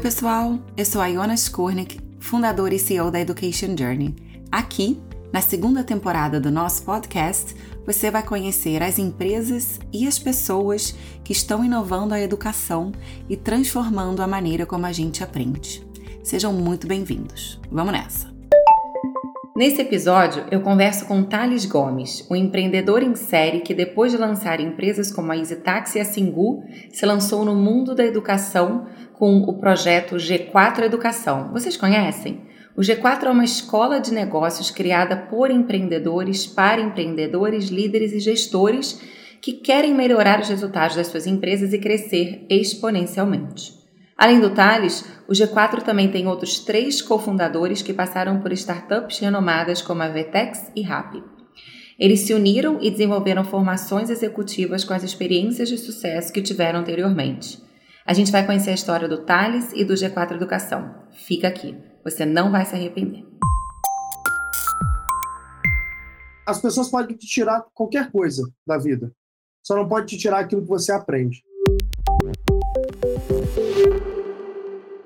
pessoal, eu sou a Iona Skurnik, fundadora e CEO da Education Journey. Aqui, na segunda temporada do nosso podcast, você vai conhecer as empresas e as pessoas que estão inovando a educação e transformando a maneira como a gente aprende. Sejam muito bem-vindos. Vamos nessa! Nesse episódio, eu converso com Thales Gomes, um empreendedor em série que, depois de lançar empresas como a EasyTaxi e a Singu, se lançou no mundo da educação com o projeto G4 Educação. Vocês conhecem? O G4 é uma escola de negócios criada por empreendedores, para empreendedores, líderes e gestores que querem melhorar os resultados das suas empresas e crescer exponencialmente. Além do Thales, o G4 também tem outros três cofundadores que passaram por startups renomadas como a Vetex e Rappi. Eles se uniram e desenvolveram formações executivas com as experiências de sucesso que tiveram anteriormente. A gente vai conhecer a história do Thales e do G4 Educação. Fica aqui, você não vai se arrepender. As pessoas podem te tirar qualquer coisa da vida, só não pode te tirar aquilo que você aprende.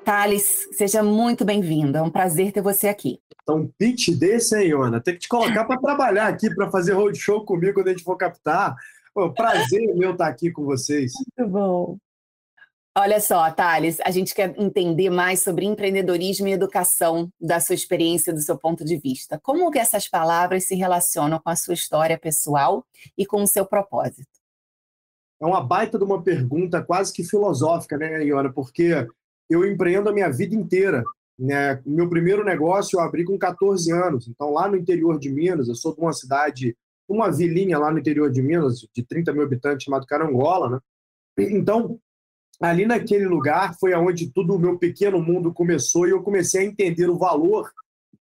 Thales, seja muito bem-vindo. É um prazer ter você aqui. Então, um pitch desse, hein, Iona? Tem que te colocar para trabalhar aqui, para fazer roadshow comigo quando a gente for captar. Pô, prazer meu estar aqui com vocês. Muito bom. Olha só, Thales, a gente quer entender mais sobre empreendedorismo e educação, da sua experiência, do seu ponto de vista. Como que essas palavras se relacionam com a sua história pessoal e com o seu propósito? É uma baita de uma pergunta quase que filosófica, né, Iona? Porque eu empreendo a minha vida inteira. Né? Meu primeiro negócio eu abri com 14 anos. Então, lá no interior de Minas, eu sou de uma cidade, uma vilinha lá no interior de Minas, de 30 mil habitantes, chamado Carangola, né? Então, ali naquele lugar foi aonde todo o meu pequeno mundo começou e eu comecei a entender o valor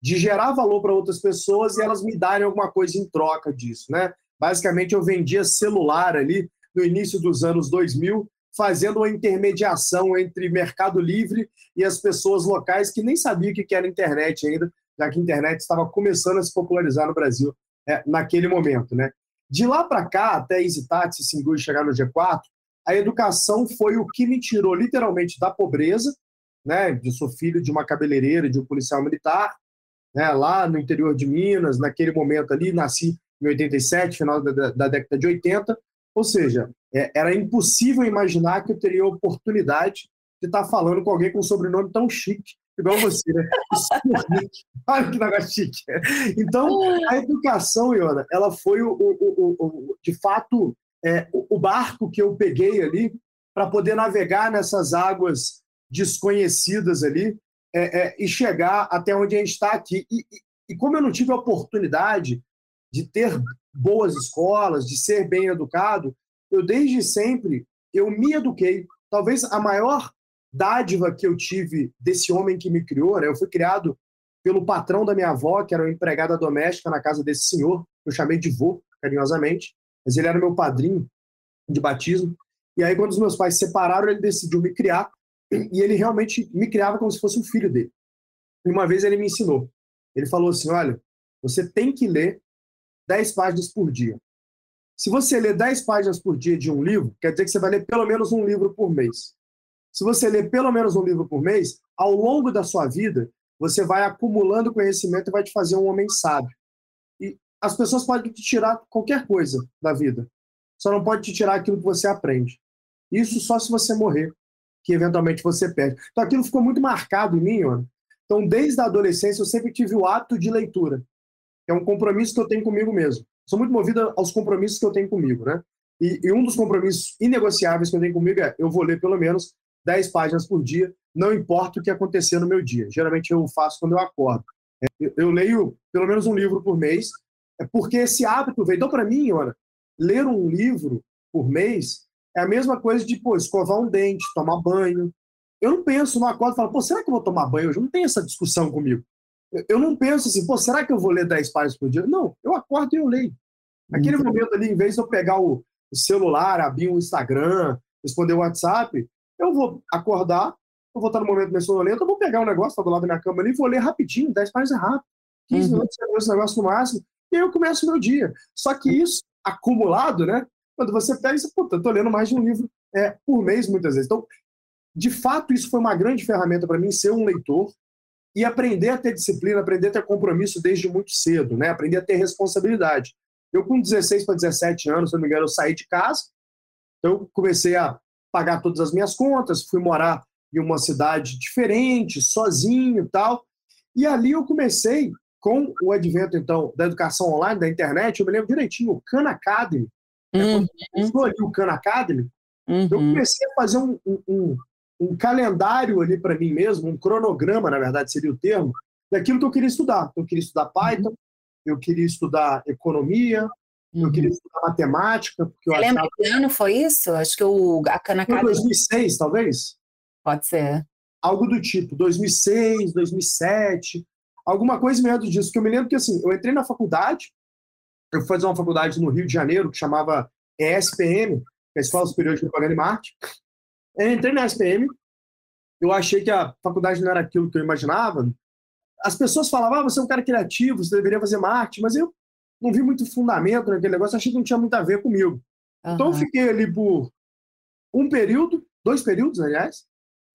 de gerar valor para outras pessoas e elas me darem alguma coisa em troca disso, né? Basicamente eu vendia celular ali no início dos anos 2000, fazendo uma intermediação entre Mercado Livre e as pessoas locais que nem sabiam o que era internet ainda, já que a internet estava começando a se popularizar no Brasil é, naquele momento, né? De lá para cá, até EasyTaxi, Singu chegar no G4, a educação foi o que me tirou literalmente da pobreza, né? Eu sou filho de uma cabeleireira, de um policial militar, né? Lá no interior de Minas, naquele momento ali, nasci em 87, final da, da década de 80, ou seja, é, era impossível imaginar que eu teria a oportunidade de estar falando com alguém com um sobrenome tão chique igual você, né? Olha que negócio chique. Então, a educação, Iona, ela foi, o, o, o, o de fato, é, o barco que eu peguei ali para poder navegar nessas águas desconhecidas ali é, é, e chegar até onde a gente está aqui. E, e, e, como eu não tive a oportunidade de ter boas escolas, de ser bem educado, eu desde sempre eu me eduquei. Talvez a maior dádiva que eu tive desse homem que me criou, né? Eu fui criado pelo patrão da minha avó, que era uma empregada doméstica na casa desse senhor, eu chamei de vô, carinhosamente mas ele era meu padrinho de batismo. E aí, quando os meus pais se separaram, ele decidiu me criar, e ele realmente me criava como se fosse um filho dele. E uma vez ele me ensinou. Ele falou assim: olha, você tem que ler 10 páginas por dia. Se você ler 10 páginas por dia de um livro, quer dizer que você vai ler pelo menos um livro por mês. Se você ler pelo menos um livro por mês, ao longo da sua vida, você vai acumulando conhecimento e vai te fazer um homem sábio as pessoas podem te tirar qualquer coisa da vida. Só não pode te tirar aquilo que você aprende. Isso só se você morrer, que eventualmente você perde. Então aquilo ficou muito marcado em mim, ó. Então, desde a adolescência, eu sempre tive o hábito de leitura. É um compromisso que eu tenho comigo mesmo. Sou muito movida aos compromissos que eu tenho comigo, né? E, e, um dos compromissos inegociáveis que eu tenho comigo é eu vou ler pelo menos 10 páginas por dia, não importa o que acontecer no meu dia. Geralmente eu faço quando eu acordo. Eu, eu leio pelo menos um livro por mês é porque esse hábito veio. Então, para mim, olha, ler um livro por mês é a mesma coisa de pô, escovar um dente, tomar banho. Eu não penso no acordo e falo, pô, será que eu vou tomar banho hoje? Não tenho essa discussão comigo. Eu não penso assim, pô, será que eu vou ler 10 páginas por dia? Não, eu acordo e eu leio. Naquele uhum. momento ali, em vez de eu pegar o, o celular, abrir o Instagram, responder o WhatsApp, eu vou acordar, eu vou estar no momento meio sonolento, eu vou pegar um negócio, tá do lado da minha cama ali, vou ler rapidinho, 10 páginas é rápido. 15 uhum. minutos, esse negócio no máximo, e aí eu começo o meu dia. Só que isso, acumulado, né? Quando você pega e puta, eu tô lendo mais de um livro é, por mês, muitas vezes. Então, de fato, isso foi uma grande ferramenta para mim, ser um leitor e aprender a ter disciplina, aprender a ter compromisso desde muito cedo, né? aprender a ter responsabilidade. Eu, com 16 para 17 anos, se não me engano, eu saí de casa, então eu comecei a pagar todas as minhas contas, fui morar em uma cidade diferente, sozinho e tal. E ali eu comecei, com o advento, então, da educação online, da internet, eu me lembro direitinho, o Khan Academy. Né? Uhum. Quando ali o Khan Academy, uhum. eu comecei a fazer um, um, um calendário ali para mim mesmo, um cronograma, na verdade seria o termo, daquilo que eu queria estudar. Eu queria estudar Python, uhum. eu queria estudar economia, eu queria uhum. estudar matemática. Porque eu Você achava... lembra que ano foi isso? Acho que o, a Khan Academy... 2006, talvez? Pode ser. Algo do tipo, 2006, 2007, alguma coisa menos disso. Porque eu me lembro que, assim, eu entrei na faculdade, eu fui fazer uma faculdade no Rio de Janeiro, que chamava ESPM, que é a Escola Superior de Propaganda e Marketing. Eu entrei na ESPM, eu achei que a faculdade não era aquilo que eu imaginava. As pessoas falavam, ah, você é um cara criativo, você deveria fazer marketing, mas eu não vi muito fundamento naquele negócio, achei que não tinha muito a ver comigo. Uhum. Então eu fiquei ali por um período, dois períodos, aliás,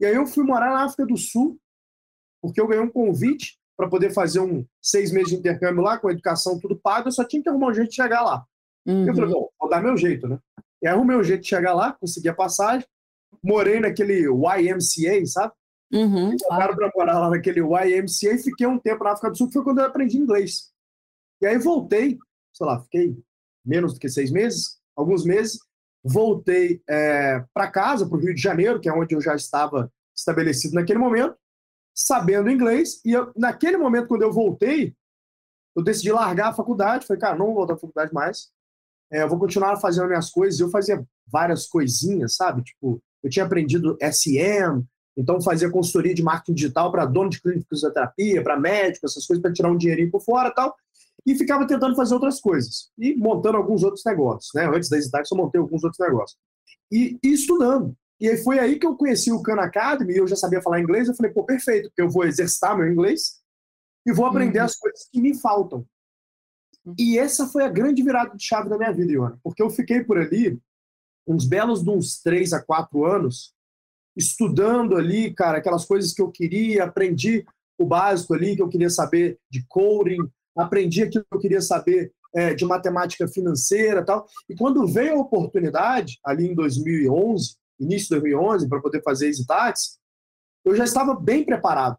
e aí eu fui morar na África do Sul, porque eu ganhei um convite para poder fazer um seis meses de intercâmbio lá, com a educação tudo pago, eu só tinha que arrumar um jeito de chegar lá. Uhum. Eu falei, uhum. bom, vou dar meu jeito, né? E aí arrumei um jeito de chegar lá, consegui a passagem, morei naquele YMCA, sabe? Uhum, Me claro. para morar lá naquele YMCA e fiquei um tempo na África do Sul, que foi quando eu aprendi inglês. E aí voltei, sei lá, fiquei menos do que seis meses, alguns meses, voltei é, para casa, para o Rio de Janeiro, que é onde eu já estava estabelecido naquele momento, sabendo inglês. E eu, naquele momento, quando eu voltei, eu decidi largar a faculdade. Falei, cara, não vou voltar à faculdade mais. É, eu vou continuar fazendo minhas coisas. Eu fazia várias coisinhas, sabe? Tipo, eu tinha aprendido SM, então fazia consultoria de marketing digital para dono de clínica de fisioterapia, para médico, essas coisas, para tirar um dinheirinho por fora e tal. E ficava tentando fazer outras coisas. E montando alguns outros negócios. Né? Antes da Exitax, eu montei alguns outros negócios. E, e estudando. E aí foi aí que eu conheci o Khan Academy, e eu já sabia falar inglês, eu falei, pô, perfeito, porque eu vou exercitar meu inglês e vou aprender uhum. as coisas que me faltam. Uhum. E essa foi a grande virada de chave da minha vida, Iona, porque eu fiquei por ali uns belos de uns três a quatro anos estudando ali, cara, aquelas coisas que eu queria, aprendi o básico ali que eu queria saber de coding, aprendi aquilo que eu queria saber é, de matemática financeira tal. E quando veio a oportunidade, ali em 2011, início de 2011, para poder fazer Exitates, eu já estava bem preparado.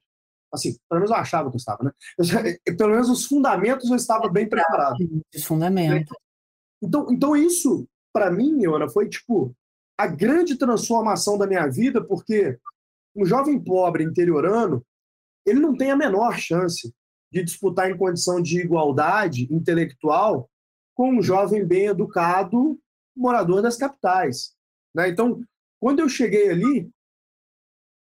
Assim, pelo menos eu achava que eu estava, né? Eu já, pelo menos os fundamentos eu estava bem preparado. Os fundamentos. Então, então isso, para mim, Ana, foi tipo a grande transformação da minha vida, porque um jovem pobre interiorano, ele não tem a menor chance de disputar em condição de igualdade intelectual com um jovem bem educado morador das capitais. Né? Então, quando eu cheguei ali,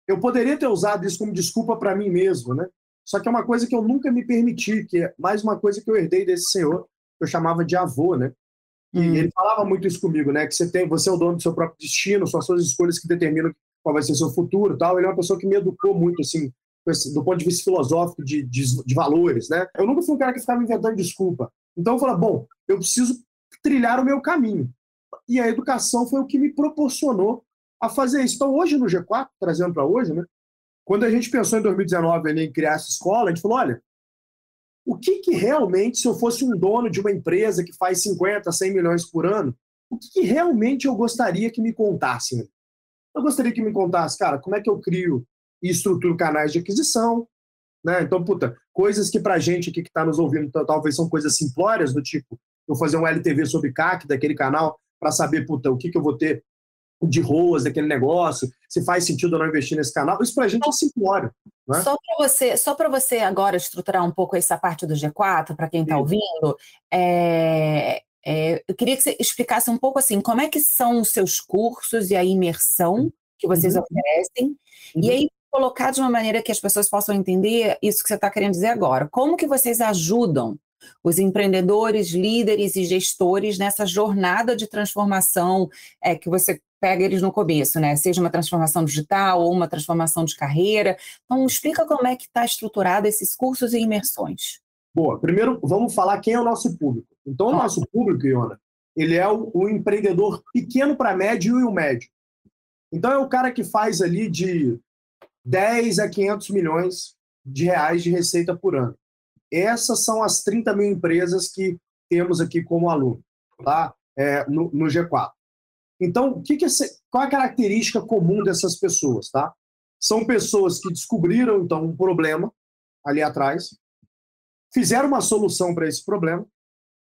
eu poderia ter usado isso como desculpa para mim mesmo, né? Só que é uma coisa que eu nunca me permiti, que é mais uma coisa que eu herdei desse senhor, que eu chamava de avô, né? E hum. ele falava muito isso comigo, né? Que você tem, você é o dono do seu próprio destino, são as suas escolhas que determinam qual vai ser o seu futuro, tal. Ele é uma pessoa que me educou muito, assim, do ponto de vista filosófico de, de, de valores, né? Eu nunca fui um cara que ficava inventando desculpa. Então eu falei, bom, eu preciso trilhar o meu caminho. E a educação foi o que me proporcionou a fazer isso. Então, hoje no G4, trazendo para hoje, né, quando a gente pensou em 2019 ali, em criar essa escola, a gente falou: olha, o que, que realmente, se eu fosse um dono de uma empresa que faz 50, 100 milhões por ano, o que, que realmente eu gostaria que me contassem? Eu gostaria que me contasse, cara, como é que eu crio e estruturo canais de aquisição, né? Então, puta, coisas que pra gente aqui que está nos ouvindo talvez são coisas simplórias, do tipo, eu fazer um LTV sobre CAC daquele canal para saber, puta, o que, que eu vou ter de ruas daquele negócio, se faz sentido ou não investir nesse canal. Isso para a gente é simplório. Né? Só para você, só para você agora estruturar um pouco essa parte do G4 para quem está ouvindo, é, é, eu queria que você explicasse um pouco assim como é que são os seus cursos e a imersão que vocês uhum. oferecem uhum. e aí colocar de uma maneira que as pessoas possam entender isso que você está querendo dizer agora. Como que vocês ajudam os empreendedores, líderes e gestores nessa jornada de transformação é, que você pega eles no começo, né? Seja uma transformação digital ou uma transformação de carreira. Então, explica como é que está estruturado esses cursos e imersões. Boa. Primeiro, vamos falar quem é o nosso público. Então, o nosso público, Iona, ele é o, o empreendedor pequeno para médio e o médio. Então é o cara que faz ali de 10 a 500 milhões de reais de receita por ano. Essas são as 30 mil empresas que temos aqui como aluno, tá? É, no, no, G4. Então, o que que é, qual a característica comum dessas pessoas, tá? São pessoas que descobriram, então, um problema ali atrás, fizeram uma solução para esse problema,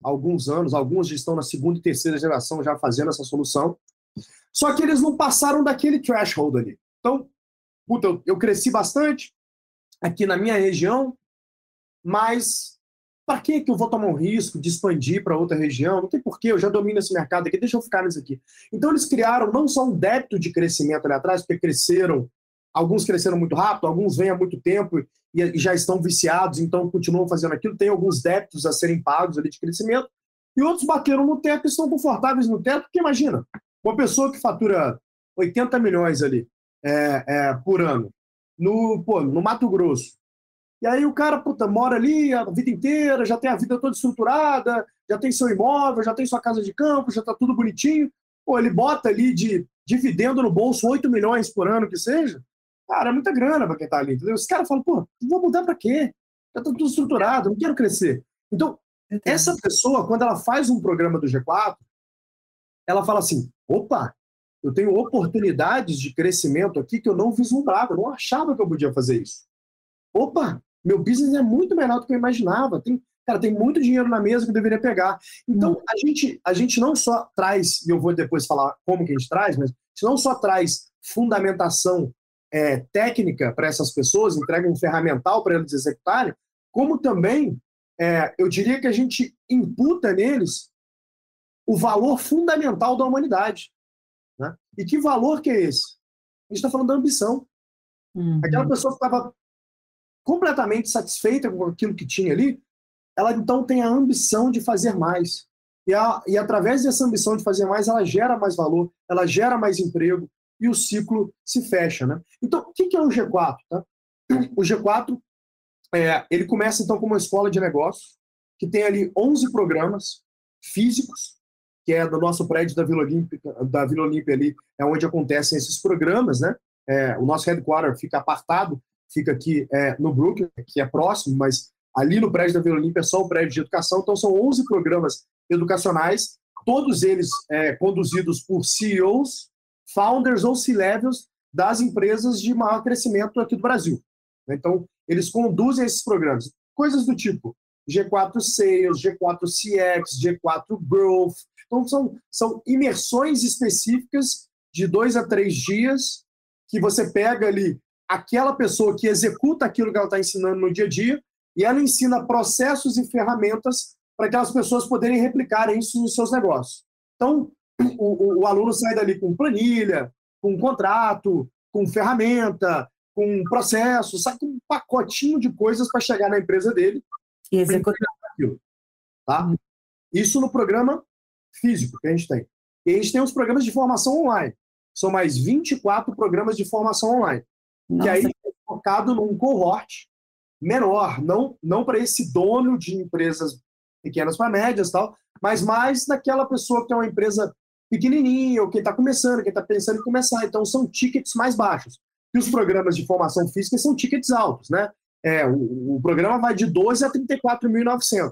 alguns anos, alguns já estão na segunda e terceira geração já fazendo essa solução, só que eles não passaram daquele threshold ali. Então, puta, eu, eu cresci bastante aqui na minha região, mas para que eu vou tomar um risco de expandir para outra região? Não tem porquê, eu já domino esse mercado aqui, deixa eu ficar nisso aqui. Então, eles criaram não só um débito de crescimento ali atrás, porque cresceram, alguns cresceram muito rápido, alguns vêm há muito tempo e já estão viciados, então continuam fazendo aquilo, tem alguns débitos a serem pagos ali de crescimento, e outros bateram no teto e estão confortáveis no teto, porque imagina, uma pessoa que fatura 80 milhões ali é, é, por ano, no, pô, no Mato Grosso, e aí o cara, puta, mora ali a vida inteira, já tem a vida toda estruturada, já tem seu imóvel, já tem sua casa de campo, já tá tudo bonitinho. Pô, ele bota ali de dividendo no bolso 8 milhões por ano que seja. Cara, é muita grana para quem tá ali, entendeu? Os caras falam, pô, vou mudar para quê? Já tá tudo estruturado, não quero crescer. Então, essa pessoa, quando ela faz um programa do G4, ela fala assim: opa, eu tenho oportunidades de crescimento aqui que eu não vislumbrava, eu não achava que eu podia fazer isso. Opa, meu business é muito menor do que eu imaginava. Tem, cara, tem muito dinheiro na mesa que eu deveria pegar. Então, hum. a gente, a gente não só traz, e eu vou depois falar como que a gente traz, mas a gente não só traz fundamentação é, técnica para essas pessoas, entrega um ferramental para eles executarem, como também é, eu diria que a gente imputa neles o valor fundamental da humanidade. Né? E que valor que é esse? A gente está falando da ambição. Uhum. Aquela pessoa que estava completamente satisfeita com aquilo que tinha ali, ela então tem a ambição de fazer mais. E, a, e através dessa ambição de fazer mais, ela gera mais valor, ela gera mais emprego e o ciclo se fecha. Né? Então, o que é o G4? Tá? O G4 é, ele começa então como uma escola de negócios, que tem ali 11 programas físicos, que é do nosso prédio da Vila Olímpica, da Vila Olímpia ali, é onde acontecem esses programas, né? É, o nosso headquarter fica apartado fica aqui é, no Brooklyn, que é próximo, mas ali no prédio da Vila Olímpia é só o prédio de educação. Então, são 11 programas educacionais, todos eles é, conduzidos por CEOs, founders ou C-levels das empresas de maior crescimento aqui do Brasil. Então, eles conduzem esses programas. Coisas do tipo G4 Sales, G4 CX, G4 Growth. Então, são, são imersões específicas de dois a três dias que você pega ali aquela pessoa que executa aquilo que ela está ensinando no dia a dia e ela ensina processos e ferramentas para aquelas pessoas poderem replicar isso nos seus negócios. Então, o, o, o aluno sai dali com planilha, com contrato, com ferramenta, com processo, sai com um pacotinho de coisas para chegar na empresa dele e executar aquilo. Tá? Isso no programa físico que a gente tem. E a gente tem os programas de formação online. São mais 24 programas de formação online. Nossa. Que aí é focado num cohort menor, não, não para esse dono de empresas pequenas para médias tal, mas mais naquela pessoa que tem uma empresa pequenininha, ou que está começando, que está pensando em começar. Então, são tickets mais baixos. E os programas de formação física são tickets altos, né? É, o, o programa vai de 12 a 34.900.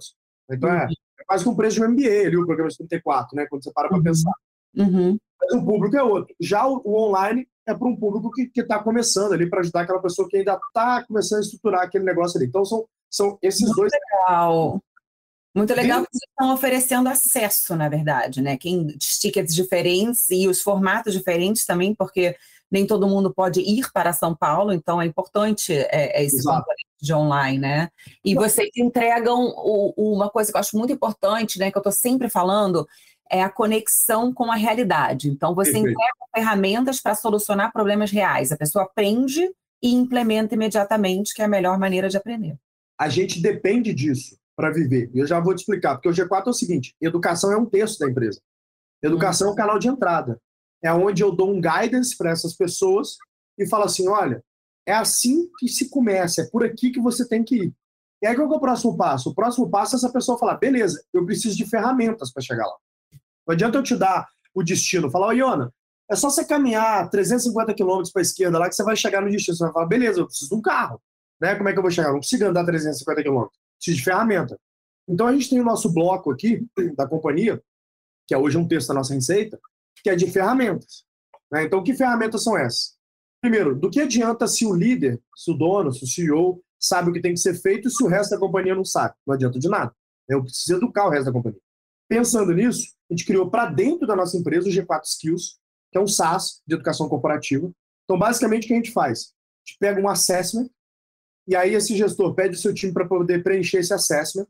Então, é, é quase que o preço de um MBA ali, o programa de 34, né? Quando você para para uhum. pensar. Uhum. Mas o público é outro. Já o, o online é para um público que está começando ali, para ajudar aquela pessoa que ainda está começando a estruturar aquele negócio ali. Então, são, são esses Muito dois. Legal. Muito legal que vocês estão oferecendo acesso, na verdade, né? Quem, tickets diferentes e os formatos diferentes também, porque nem todo mundo pode ir para São Paulo, então é importante é, é esse Exato. componente de online, né? E vocês entregam o, uma coisa que eu acho muito importante, né? Que eu estou sempre falando, é a conexão com a realidade. Então, você Perfeito. entrega ferramentas para solucionar problemas reais. A pessoa aprende e implementa imediatamente, que é a melhor maneira de aprender. A gente depende disso para viver. E eu já vou te explicar, porque o G4 é o seguinte: educação é um terço da empresa. Educação hum. é o canal de entrada. É onde eu dou um guidance para essas pessoas e falo assim: olha, é assim que se começa, é por aqui que você tem que ir. E aí qual é o próximo passo? O próximo passo é essa pessoa falar: beleza, eu preciso de ferramentas para chegar lá. Não adianta eu te dar o destino, falar, Iona, É só você caminhar 350 quilômetros para a esquerda lá que você vai chegar no destino. Você vai falar, beleza, eu preciso de um carro. Né? Como é que eu vou chegar? Eu não consigo andar 350 quilômetros. Preciso de ferramenta. Então a gente tem o nosso bloco aqui da companhia, que é hoje um texto da nossa receita, que é de ferramentas. Né? Então, que ferramentas são essas? Primeiro, do que adianta se o líder, se o dono, se o CEO sabe o que tem que ser feito se o resto da companhia não sabe? Não adianta de nada. Eu preciso educar o resto da companhia. Pensando nisso, a gente criou para dentro da nossa empresa o G4 Skills, que é um SaaS de educação corporativa. Então, basicamente, o que a gente faz? A gente pega um assessment, e aí esse gestor pede o seu time para poder preencher esse assessment.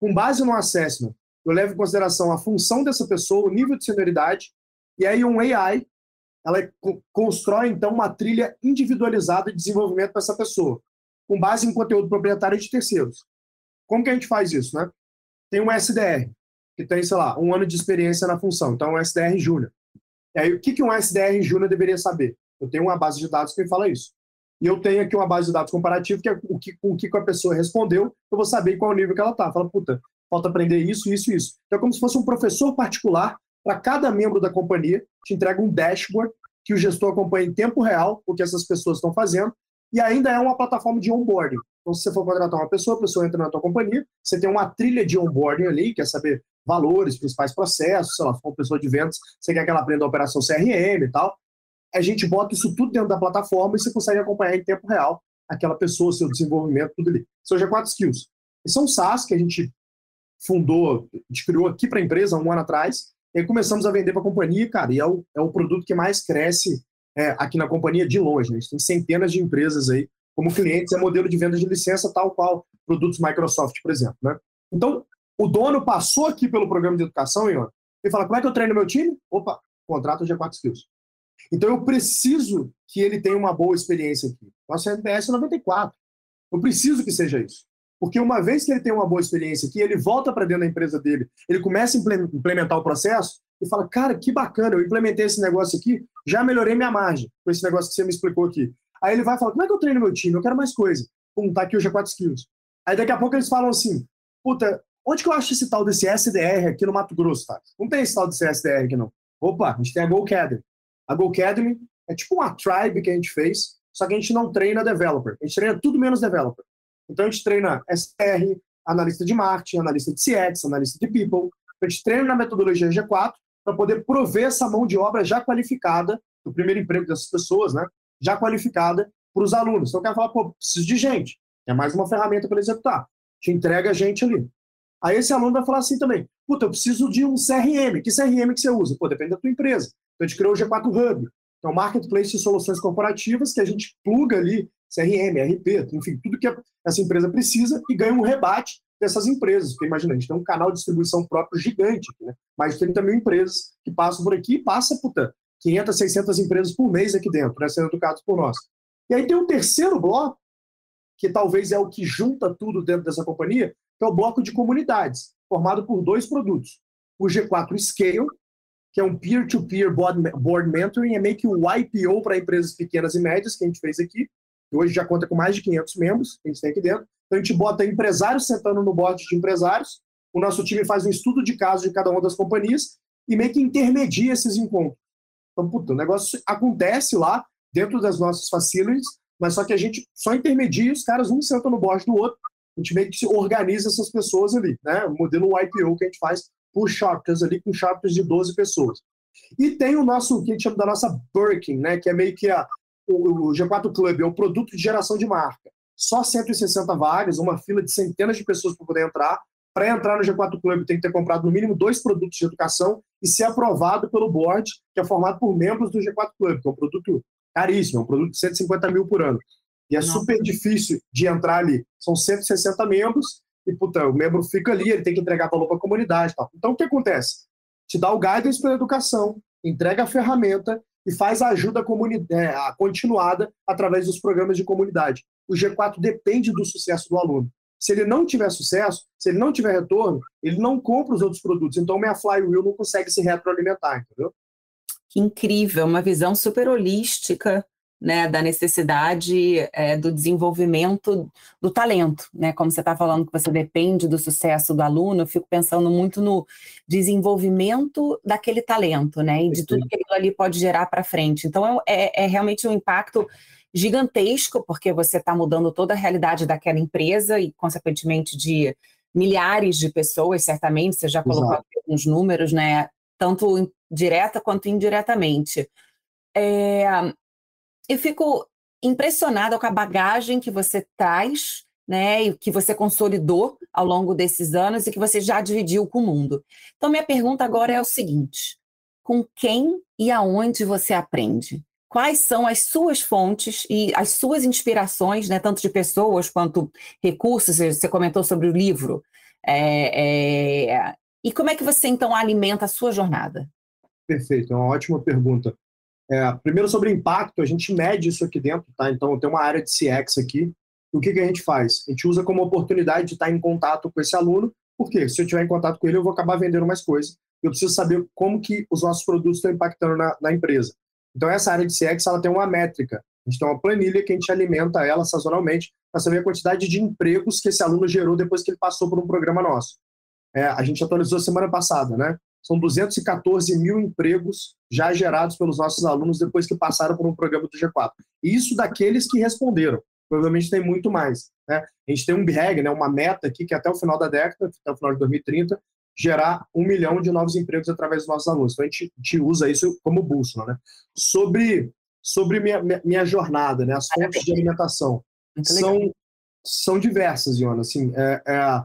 Com base no assessment, eu levo em consideração a função dessa pessoa, o nível de senioridade, e aí um AI, ela constrói, então, uma trilha individualizada de desenvolvimento para essa pessoa, com base em conteúdo proprietário de terceiros. Como que a gente faz isso, né? Tem um SDR, que tem, sei lá, um ano de experiência na função, então um SDR júnior. E aí, o que, que um SDR júnior deveria saber? Eu tenho uma base de dados que me fala isso. E eu tenho aqui uma base de dados comparativa, que é o que, o que a pessoa respondeu, eu vou saber qual nível que ela está. Fala, puta, falta aprender isso, isso, isso. Então, é como se fosse um professor particular para cada membro da companhia, te entrega um dashboard que o gestor acompanha em tempo real o que essas pessoas estão fazendo, e ainda é uma plataforma de onboarding. Então, se você for contratar uma pessoa, a pessoa entra na tua companhia, você tem uma trilha de onboarding ali, quer saber valores, principais processos, sei lá, se for uma pessoa de vendas, você quer que ela aprenda a operação CRM e tal. A gente bota isso tudo dentro da plataforma e você consegue acompanhar em tempo real aquela pessoa, seu desenvolvimento, tudo ali. São já quatro skills. Esse é um SaaS que a gente fundou, a gente criou aqui para a empresa um ano atrás, e aí começamos a vender para a companhia, cara, e é o, é o produto que mais cresce é, aqui na companhia de longe. Né? A gente tem centenas de empresas aí como clientes, é modelo de venda de licença tal qual produtos Microsoft, por exemplo. Né? Então, o dono passou aqui pelo programa de educação, Ion, e fala, como é que eu treino meu time? Opa, contrato G4 Skills. Então, eu preciso que ele tenha uma boa experiência aqui. Nossa NPS 94. Eu preciso que seja isso. Porque uma vez que ele tem uma boa experiência aqui, ele volta para dentro da empresa dele, ele começa a implementar o processo e fala, cara, que bacana, eu implementei esse negócio aqui, já melhorei minha margem com esse negócio que você me explicou aqui. Aí ele vai falar, como é que eu treino meu time? Eu quero mais coisa. Pum, tá aqui o G4 Skills. Aí daqui a pouco eles falam assim, puta, onde que eu acho esse tal desse SDR aqui no Mato Grosso, tá? Não tem esse tal desse SDR aqui, não. Opa, a gente tem a Go Academy. A Go Academy é tipo uma tribe que a gente fez, só que a gente não treina developer. A gente treina tudo menos developer. Então a gente treina SR, analista de marketing, analista de CX, analista de people. A gente treina na metodologia G4 para poder prover essa mão de obra já qualificada, o primeiro emprego dessas pessoas, né? Já qualificada para os alunos. Então, eu quero falar, pô, preciso de gente. É mais uma ferramenta para executar. Te entrega a gente ali. Aí esse aluno vai falar assim também, puta, eu preciso de um CRM. Que CRM que você usa? Pô, depende da tua empresa. Então, a gente criou o G4 Hub. Então, Marketplace de soluções corporativas que a gente pluga ali CRM, RP, enfim, tudo que essa empresa precisa e ganha um rebate dessas empresas. Porque imagina, a gente tem um canal de distribuição próprio gigante, né? mais de 30 mil empresas que passam por aqui e passa, puta, 500, 600 empresas por mês aqui dentro, né, sendo educados por nós. E aí tem um terceiro bloco, que talvez é o que junta tudo dentro dessa companhia, que é o bloco de comunidades, formado por dois produtos. O G4 Scale, que é um peer-to-peer -peer board mentoring, é meio que o IPO para empresas pequenas e médias que a gente fez aqui, que hoje já conta com mais de 500 membros que a gente tem aqui dentro. Então a gente bota empresários sentando no board de empresários, o nosso time faz um estudo de caso de cada uma das companhias e meio que intermedia esses encontros. Então, puta, o negócio acontece lá dentro das nossas facilities, mas só que a gente só intermedia os caras, um senta no board do outro, a gente meio que se organiza essas pessoas ali, né? O modelo IPO que a gente faz por chapters ali, com chapters de 12 pessoas. E tem o nosso, que a gente chama da nossa Birkin, né? Que é meio que a, o, G4 Club é um produto de geração de marca. Só 160 vagas, uma fila de centenas de pessoas para poder entrar. Para entrar no G4 Club, tem que ter comprado no mínimo dois produtos de educação e ser aprovado pelo board, que é formado por membros do G4 Club, que é um produto caríssimo, é um produto de 150 mil por ano. E é Nossa. super difícil de entrar ali. São 160 membros e, puta, o membro fica ali, ele tem que entregar valor para a comunidade. Tal. Então, o que acontece? Te dá o guidance para educação, entrega a ferramenta e faz a ajuda é, a continuada através dos programas de comunidade. O G4 depende do sucesso do aluno. Se ele não tiver sucesso, se ele não tiver retorno, ele não compra os outros produtos. Então, minha flywheel não consegue se retroalimentar, entendeu? Que incrível, uma visão super holística né, da necessidade é, do desenvolvimento do talento, né? Como você está falando que você depende do sucesso do aluno, eu fico pensando muito no desenvolvimento daquele talento, né? E de tudo que aquilo ali pode gerar para frente. Então é, é, realmente um impacto gigantesco, porque você está mudando toda a realidade daquela empresa e, consequentemente, de milhares de pessoas, certamente, você já colocou Exato. alguns números, né? Tanto direta quanto indiretamente. É, eu fico impressionada com a bagagem que você traz, né, e que você consolidou ao longo desses anos e que você já dividiu com o mundo. Então, minha pergunta agora é o seguinte: com quem e aonde você aprende? Quais são as suas fontes e as suas inspirações, né, tanto de pessoas quanto recursos? Você comentou sobre o livro. É, é, e como é que você então alimenta a sua jornada? Perfeito, é uma ótima pergunta. É, primeiro, sobre impacto, a gente mede isso aqui dentro, tá? Então, tem uma área de CX aqui. O que, que a gente faz? A gente usa como oportunidade de estar em contato com esse aluno, porque se eu estiver em contato com ele, eu vou acabar vendendo mais coisas. Eu preciso saber como que os nossos produtos estão impactando na, na empresa. Então, essa área de CX, ela tem uma métrica. A gente tem uma planilha que a gente alimenta ela sazonalmente para saber a quantidade de empregos que esse aluno gerou depois que ele passou por um programa nosso. É, a gente atualizou semana passada, né? São 214 mil empregos já gerados pelos nossos alunos depois que passaram por um programa do G4. Isso daqueles que responderam. Provavelmente tem muito mais. Né? A gente tem um BREG, né, uma meta aqui, que até o final da década, até o final de 2030, gerar um milhão de novos empregos através dos nossos alunos. Então, a gente, a gente usa isso como bússola. Né? Sobre, sobre minha, minha, minha jornada, né, as fontes de alimentação, são, são diversas, Iona. Assim, é, é,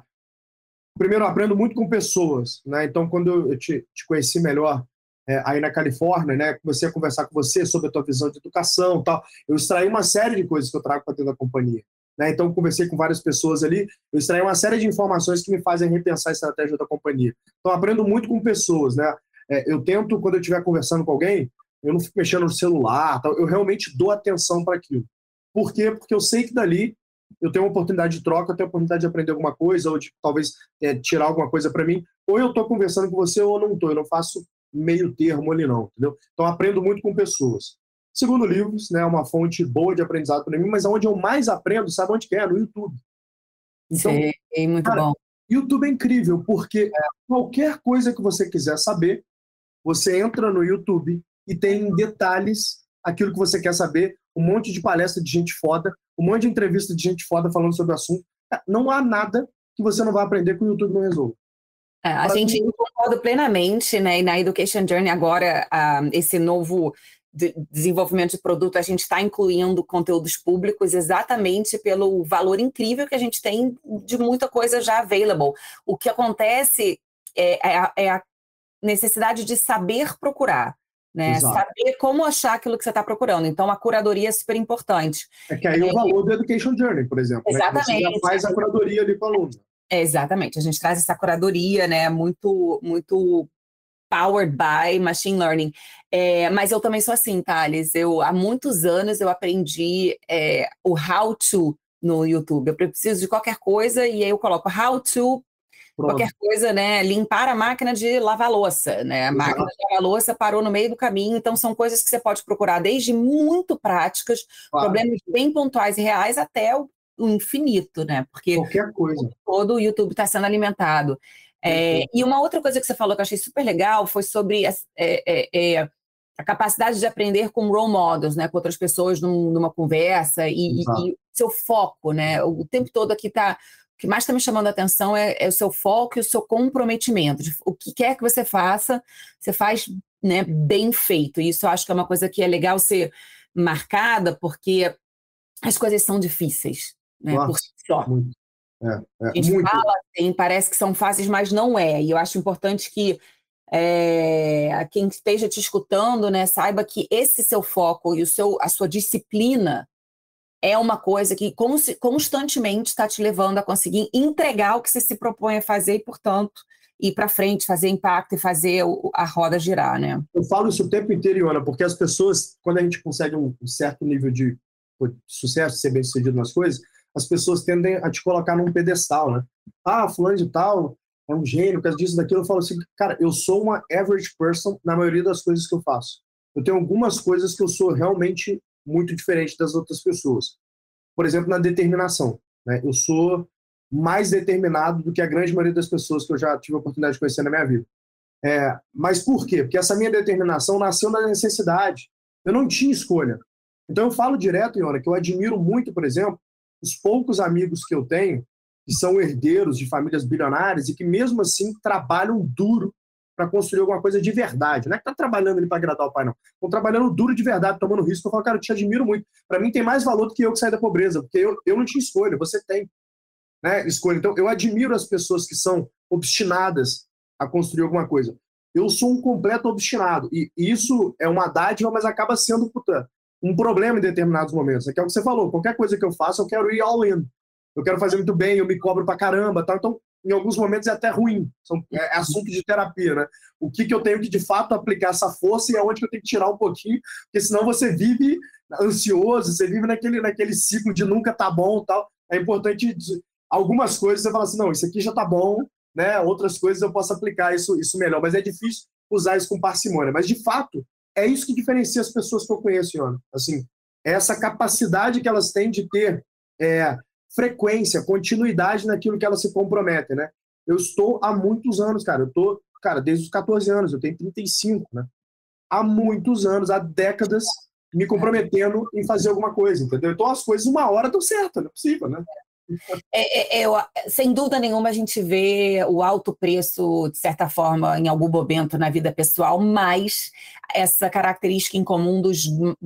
primeiro, aprendo muito com pessoas, né? Então, quando eu te, te conheci melhor é, aí na Califórnia, né? Comecei a conversar com você sobre a tua visão de educação tal. Eu extraí uma série de coisas que eu trago para dentro da companhia. Né? Então, conversei com várias pessoas ali, eu extraí uma série de informações que me fazem repensar a estratégia da companhia. Então, aprendo muito com pessoas, né? É, eu tento, quando eu estiver conversando com alguém, eu não fico mexendo no celular, tal, eu realmente dou atenção para aquilo. Por quê? Porque eu sei que dali eu tenho uma oportunidade de troca, eu tenho uma oportunidade de aprender alguma coisa, ou de talvez é, tirar alguma coisa para mim. Ou eu estou conversando com você, ou eu não estou. Eu não faço meio termo ali, não. Entendeu? Então, aprendo muito com pessoas. Segundo, livros, né, é uma fonte boa de aprendizado para mim, mas onde eu mais aprendo, sabe onde que é? No YouTube. Então, Sim, muito cara, bom. YouTube é incrível, porque qualquer coisa que você quiser saber, você entra no YouTube e tem detalhes aquilo que você quer saber, um monte de palestra de gente foda, um monte de entrevista de gente foda falando sobre o assunto. Não há nada que você não vai aprender que o YouTube não resolva. É, a gente concorda plenamente, né? E na Education Journey agora, uh, esse novo de desenvolvimento de produto, a gente está incluindo conteúdos públicos exatamente pelo valor incrível que a gente tem de muita coisa já available. O que acontece é, é, é a necessidade de saber procurar né? Saber como achar aquilo que você está procurando. Então, a curadoria é super importante. É que aí é, o valor do Education Journey, por exemplo. Exatamente. Né? Você já faz a curadoria ali com o aluno. É, exatamente. A gente traz essa curadoria, né? Muito, muito powered by machine learning. É, mas eu também sou assim, Thales. Eu, há muitos anos eu aprendi é, o how to no YouTube. Eu preciso de qualquer coisa e aí eu coloco how to Pronto. qualquer coisa, né? Limpar a máquina de lavar louça, né? A máquina de lavar louça parou no meio do caminho, então são coisas que você pode procurar desde muito práticas, claro. problemas bem pontuais e reais, até o, infinito, né? Porque qualquer coisa. Todo o YouTube está sendo alimentado. É, e uma outra coisa que você falou que eu achei super legal foi sobre é, é, é, a capacidade de aprender com role models, né, com outras pessoas num, numa conversa e, e, e, seu foco, né? O, o tempo todo aqui está que mais está me chamando a atenção é, é, o seu foco e o seu comprometimento. O que quer que você faça, você faz né, bem feito. E isso eu acho que é uma coisa que é legal ser marcada, porque as coisas são difíceis, né, Nossa, por si só. Muito. É, é, a gente muito. fala assim, parece que são fáceis, mas não é. E eu acho importante que é, quem esteja te escutando, né, saiba que esse seu foco e o seu, a sua disciplina é uma coisa que constantemente está te levando a conseguir entregar o que você se propõe a fazer e, portanto, ir para frente, fazer impacto e fazer a roda girar, né? Eu falo isso o tempo inteiro, Iona, porque as pessoas, quando a gente consegue um certo nível de sucesso, ser bem sucedido nas coisas, as pessoas tendem a te colocar num pedestal, né? Ah, fulano de tal é um gênio, por disso, daquilo. Eu falo assim, cara, eu sou uma average person na maioria das coisas que eu faço. Eu tenho algumas coisas que eu sou realmente muito diferente das outras pessoas. Por exemplo, na determinação. Né? Eu sou mais determinado do que a grande maioria das pessoas que eu já tive a oportunidade de conhecer na minha vida. É, mas por quê? Porque essa minha determinação nasceu da necessidade. Eu não tinha escolha. Então eu falo direto, Iona, que eu admiro muito, por exemplo, os poucos amigos que eu tenho que são herdeiros de famílias bilionárias e que mesmo assim trabalham duro para construir alguma coisa de verdade. Não é que tá trabalhando ali para agradar o pai, não. Estão trabalhando duro de verdade, tomando risco. Eu falo, cara, eu te admiro muito. Para mim tem mais valor do que eu que saí da pobreza, porque eu, eu não tinha escolha, você tem né, escolha. Então eu admiro as pessoas que são obstinadas a construir alguma coisa. Eu sou um completo obstinado. E isso é uma dádiva, mas acaba sendo puta, um problema em determinados momentos. É que é o que você falou. Qualquer coisa que eu faço, eu quero ir all in. Eu quero fazer muito bem, eu me cobro pra caramba. Tá? Então, em alguns momentos é até ruim. São, é, assunto de terapia, né? O que, que eu tenho que, de fato, aplicar essa força e aonde que eu tenho que tirar um pouquinho, porque senão você vive ansioso, você vive naquele, naquele ciclo de nunca tá bom tal. É importante algumas coisas você fala assim, não, isso aqui já tá bom, né? Outras coisas eu posso aplicar isso, isso melhor, mas é difícil usar isso com parcimônia. Mas, de fato, é isso que diferencia as pessoas que eu conheço, Iona. Assim, é essa capacidade que elas têm de ter é, frequência, continuidade naquilo que elas se comprometem, né? Eu estou há muitos anos, cara. Eu estou, cara, desde os 14 anos, eu tenho 35, né? Há muitos anos, há décadas, me comprometendo em fazer alguma coisa, entendeu? Então as coisas uma hora dão certo, não é possível, né? É, é, é, sem dúvida nenhuma, a gente vê o alto preço, de certa forma, em algum momento na vida pessoal, mas essa característica em comum dos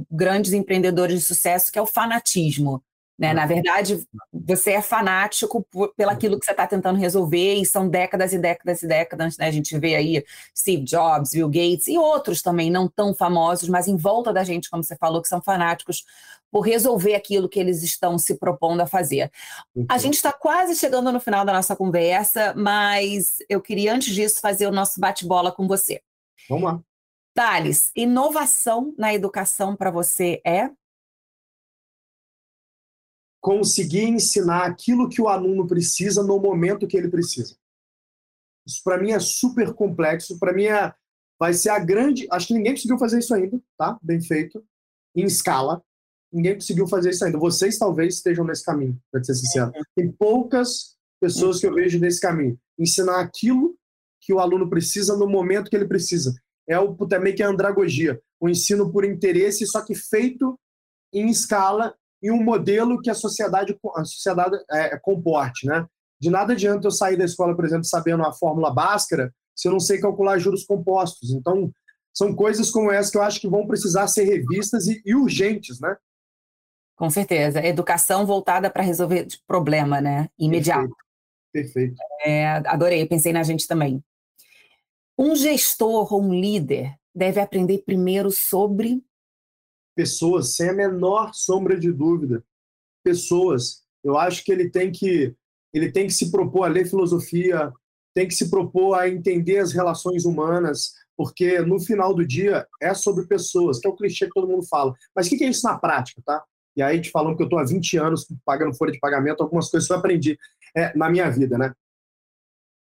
grandes empreendedores de sucesso, que é o fanatismo. Né? Na verdade, você é fanático por, pelaquilo que você está tentando resolver, e são décadas e décadas e décadas. Né? A gente vê aí Steve Jobs, Bill Gates e outros também não tão famosos, mas em volta da gente, como você falou, que são fanáticos por resolver aquilo que eles estão se propondo a fazer. Uhum. A gente está quase chegando no final da nossa conversa, mas eu queria, antes disso, fazer o nosso bate-bola com você. Vamos lá. Thales, inovação na educação para você é? Conseguir ensinar aquilo que o aluno precisa no momento que ele precisa. Isso para mim é super complexo, para mim é, vai ser a grande, acho que ninguém conseguiu fazer isso ainda, tá? Bem feito, em escala. Ninguém conseguiu fazer isso ainda. Vocês talvez estejam nesse caminho, para ser sincero. Tem poucas pessoas que eu vejo nesse caminho. Ensinar aquilo que o aluno precisa no momento que ele precisa. É o puta, meio que a andragogia, o ensino por interesse, só que feito em escala e um modelo que a sociedade, a sociedade é, comporte. Né? De nada adianta eu sair da escola, por exemplo, sabendo a fórmula Bhaskara se eu não sei calcular juros compostos. Então, são coisas como essa que eu acho que vão precisar ser revistas e, e urgentes, né? Com certeza. Educação voltada para resolver problema, né? Imediato. Perfeito. Perfeito. É, adorei, pensei na gente também. Um gestor ou um líder deve aprender primeiro sobre pessoas, sem a menor sombra de dúvida. Pessoas. Eu acho que ele tem que ele tem que se propor a ler filosofia, tem que se propor a entender as relações humanas, porque no final do dia é sobre pessoas, que é o clichê que todo mundo fala. Mas o que é isso na prática, tá? E aí, te falando que eu estou há 20 anos pagando folha de pagamento, algumas coisas eu aprendi é, na minha vida, né?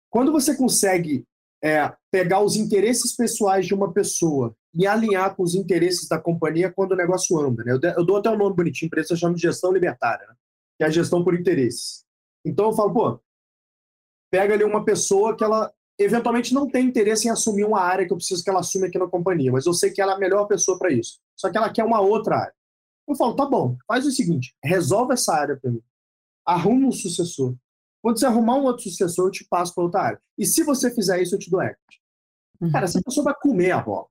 Quando você consegue é, pegar os interesses pessoais de uma pessoa e alinhar com os interesses da companhia quando o negócio anda. Né? Eu, dou até um nome bonitinho para isso, eu chamo de gestão libertária, né? que é a gestão por interesses. Então eu falo, pô, pega ali uma pessoa que ela eventualmente não tem interesse em assumir uma área que eu preciso que ela assuma aqui na companhia, mas eu sei que ela é a melhor pessoa para isso. Só que ela quer uma outra área. Eu falo, tá bom, faz o seguinte, resolve essa área para mim. Arruma um sucessor. Quando você arrumar um outro sucessor, eu te passo para outra área. E se você fizer isso, eu te dou equity. Uhum. Cara, essa pessoa vai comer a bola.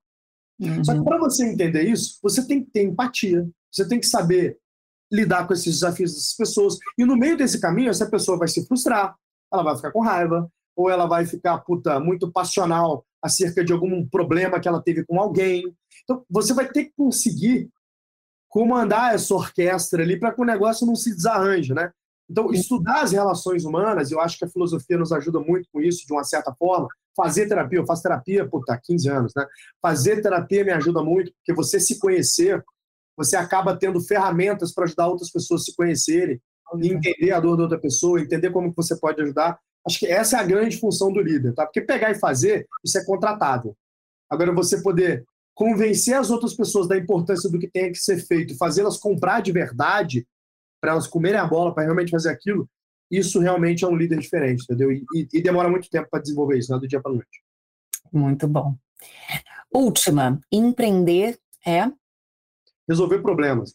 Uhum. Só que para você entender isso, você tem que ter empatia. Você tem que saber lidar com esses desafios dessas pessoas. E no meio desse caminho, essa pessoa vai se frustrar, ela vai ficar com raiva, ou ela vai ficar puta, muito passional acerca de algum problema que ela teve com alguém. Então, você vai ter que conseguir comandar essa orquestra ali para que o negócio não se desarranje, né? Então, estudar as relações humanas, eu acho que a filosofia nos ajuda muito com isso, de uma certa forma. Fazer terapia, eu faço terapia, puta, 15 anos, né? Fazer terapia me ajuda muito, porque você se conhecer, você acaba tendo ferramentas para ajudar outras pessoas a se conhecerem, entender a dor da outra pessoa, entender como você pode ajudar. Acho que essa é a grande função do líder, tá? Porque pegar e fazer, isso é contratável. Agora, você poder convencer as outras pessoas da importância do que tem que ser feito, fazê-las comprar de verdade, para elas comerem a bola, para realmente fazer aquilo, isso realmente é um líder diferente, entendeu? E, e, e demora muito tempo para desenvolver isso, não é do dia para noite. Muito bom. Última, empreender é resolver problemas,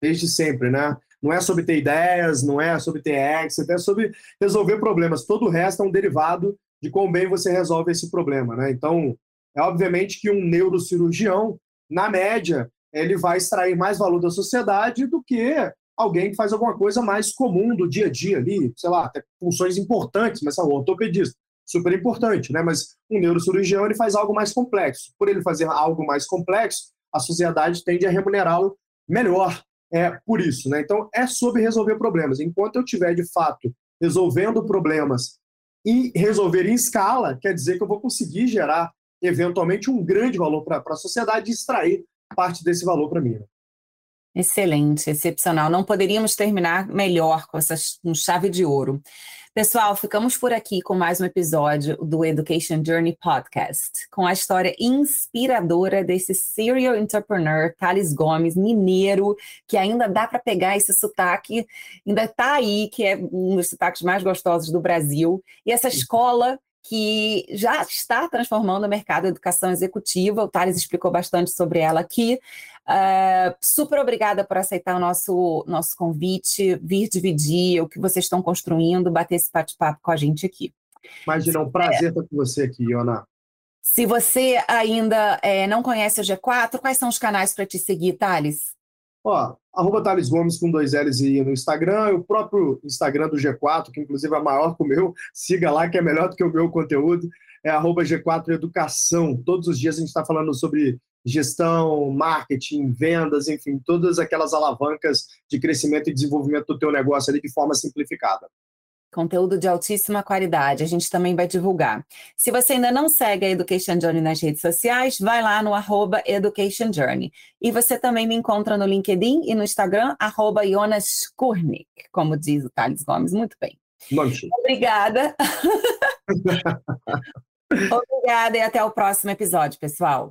desde sempre, né? Não é sobre ter ideias, não é sobre ter exit, é sobre resolver problemas. Todo o resto é um derivado de quão bem você resolve esse problema, né? Então, é obviamente que um neurocirurgião, na média, ele vai extrair mais valor da sociedade do que alguém que faz alguma coisa mais comum do dia a dia ali, sei lá, até funções importantes, mas o ortopedista, super importante, né? Mas um neurocirurgião ele faz algo mais complexo. Por ele fazer algo mais complexo, a sociedade tende a remunerá-lo melhor é, por isso, né? Então é sobre resolver problemas. Enquanto eu tiver de fato resolvendo problemas e resolver em escala, quer dizer que eu vou conseguir gerar eventualmente um grande valor para a sociedade e extrair parte desse valor para mim. Né? Excelente, excepcional. Não poderíamos terminar melhor com essa com chave de ouro. Pessoal, ficamos por aqui com mais um episódio do Education Journey Podcast, com a história inspiradora desse serial entrepreneur, Thales Gomes, mineiro, que ainda dá para pegar esse sotaque, ainda está aí, que é um dos sotaques mais gostosos do Brasil, e essa escola que já está transformando o mercado da educação executiva. O Thales explicou bastante sobre ela aqui. Uh, super obrigada por aceitar o nosso, nosso convite, vir dividir o que vocês estão construindo, bater esse bate-papo com a gente aqui. Imagina, é um prazer estar com você aqui, Iona. Se você ainda é, não conhece o G4, quais são os canais para te seguir, Thales? Ó, arroba Thales Gomes com dois L's e no Instagram, o próprio Instagram do G4, que inclusive é maior que o meu, siga lá que é melhor do que o meu conteúdo, é arroba G4 Educação. Todos os dias a gente está falando sobre gestão, marketing, vendas, enfim, todas aquelas alavancas de crescimento e desenvolvimento do teu negócio ali de forma simplificada. Conteúdo de altíssima qualidade, a gente também vai divulgar. Se você ainda não segue a Education Journey nas redes sociais, vai lá no arroba Education Journey. E você também me encontra no LinkedIn e no Instagram, arroba Jonas Kurnik, como diz o Thales Gomes, muito bem. Manche. Obrigada. Obrigada e até o próximo episódio, pessoal.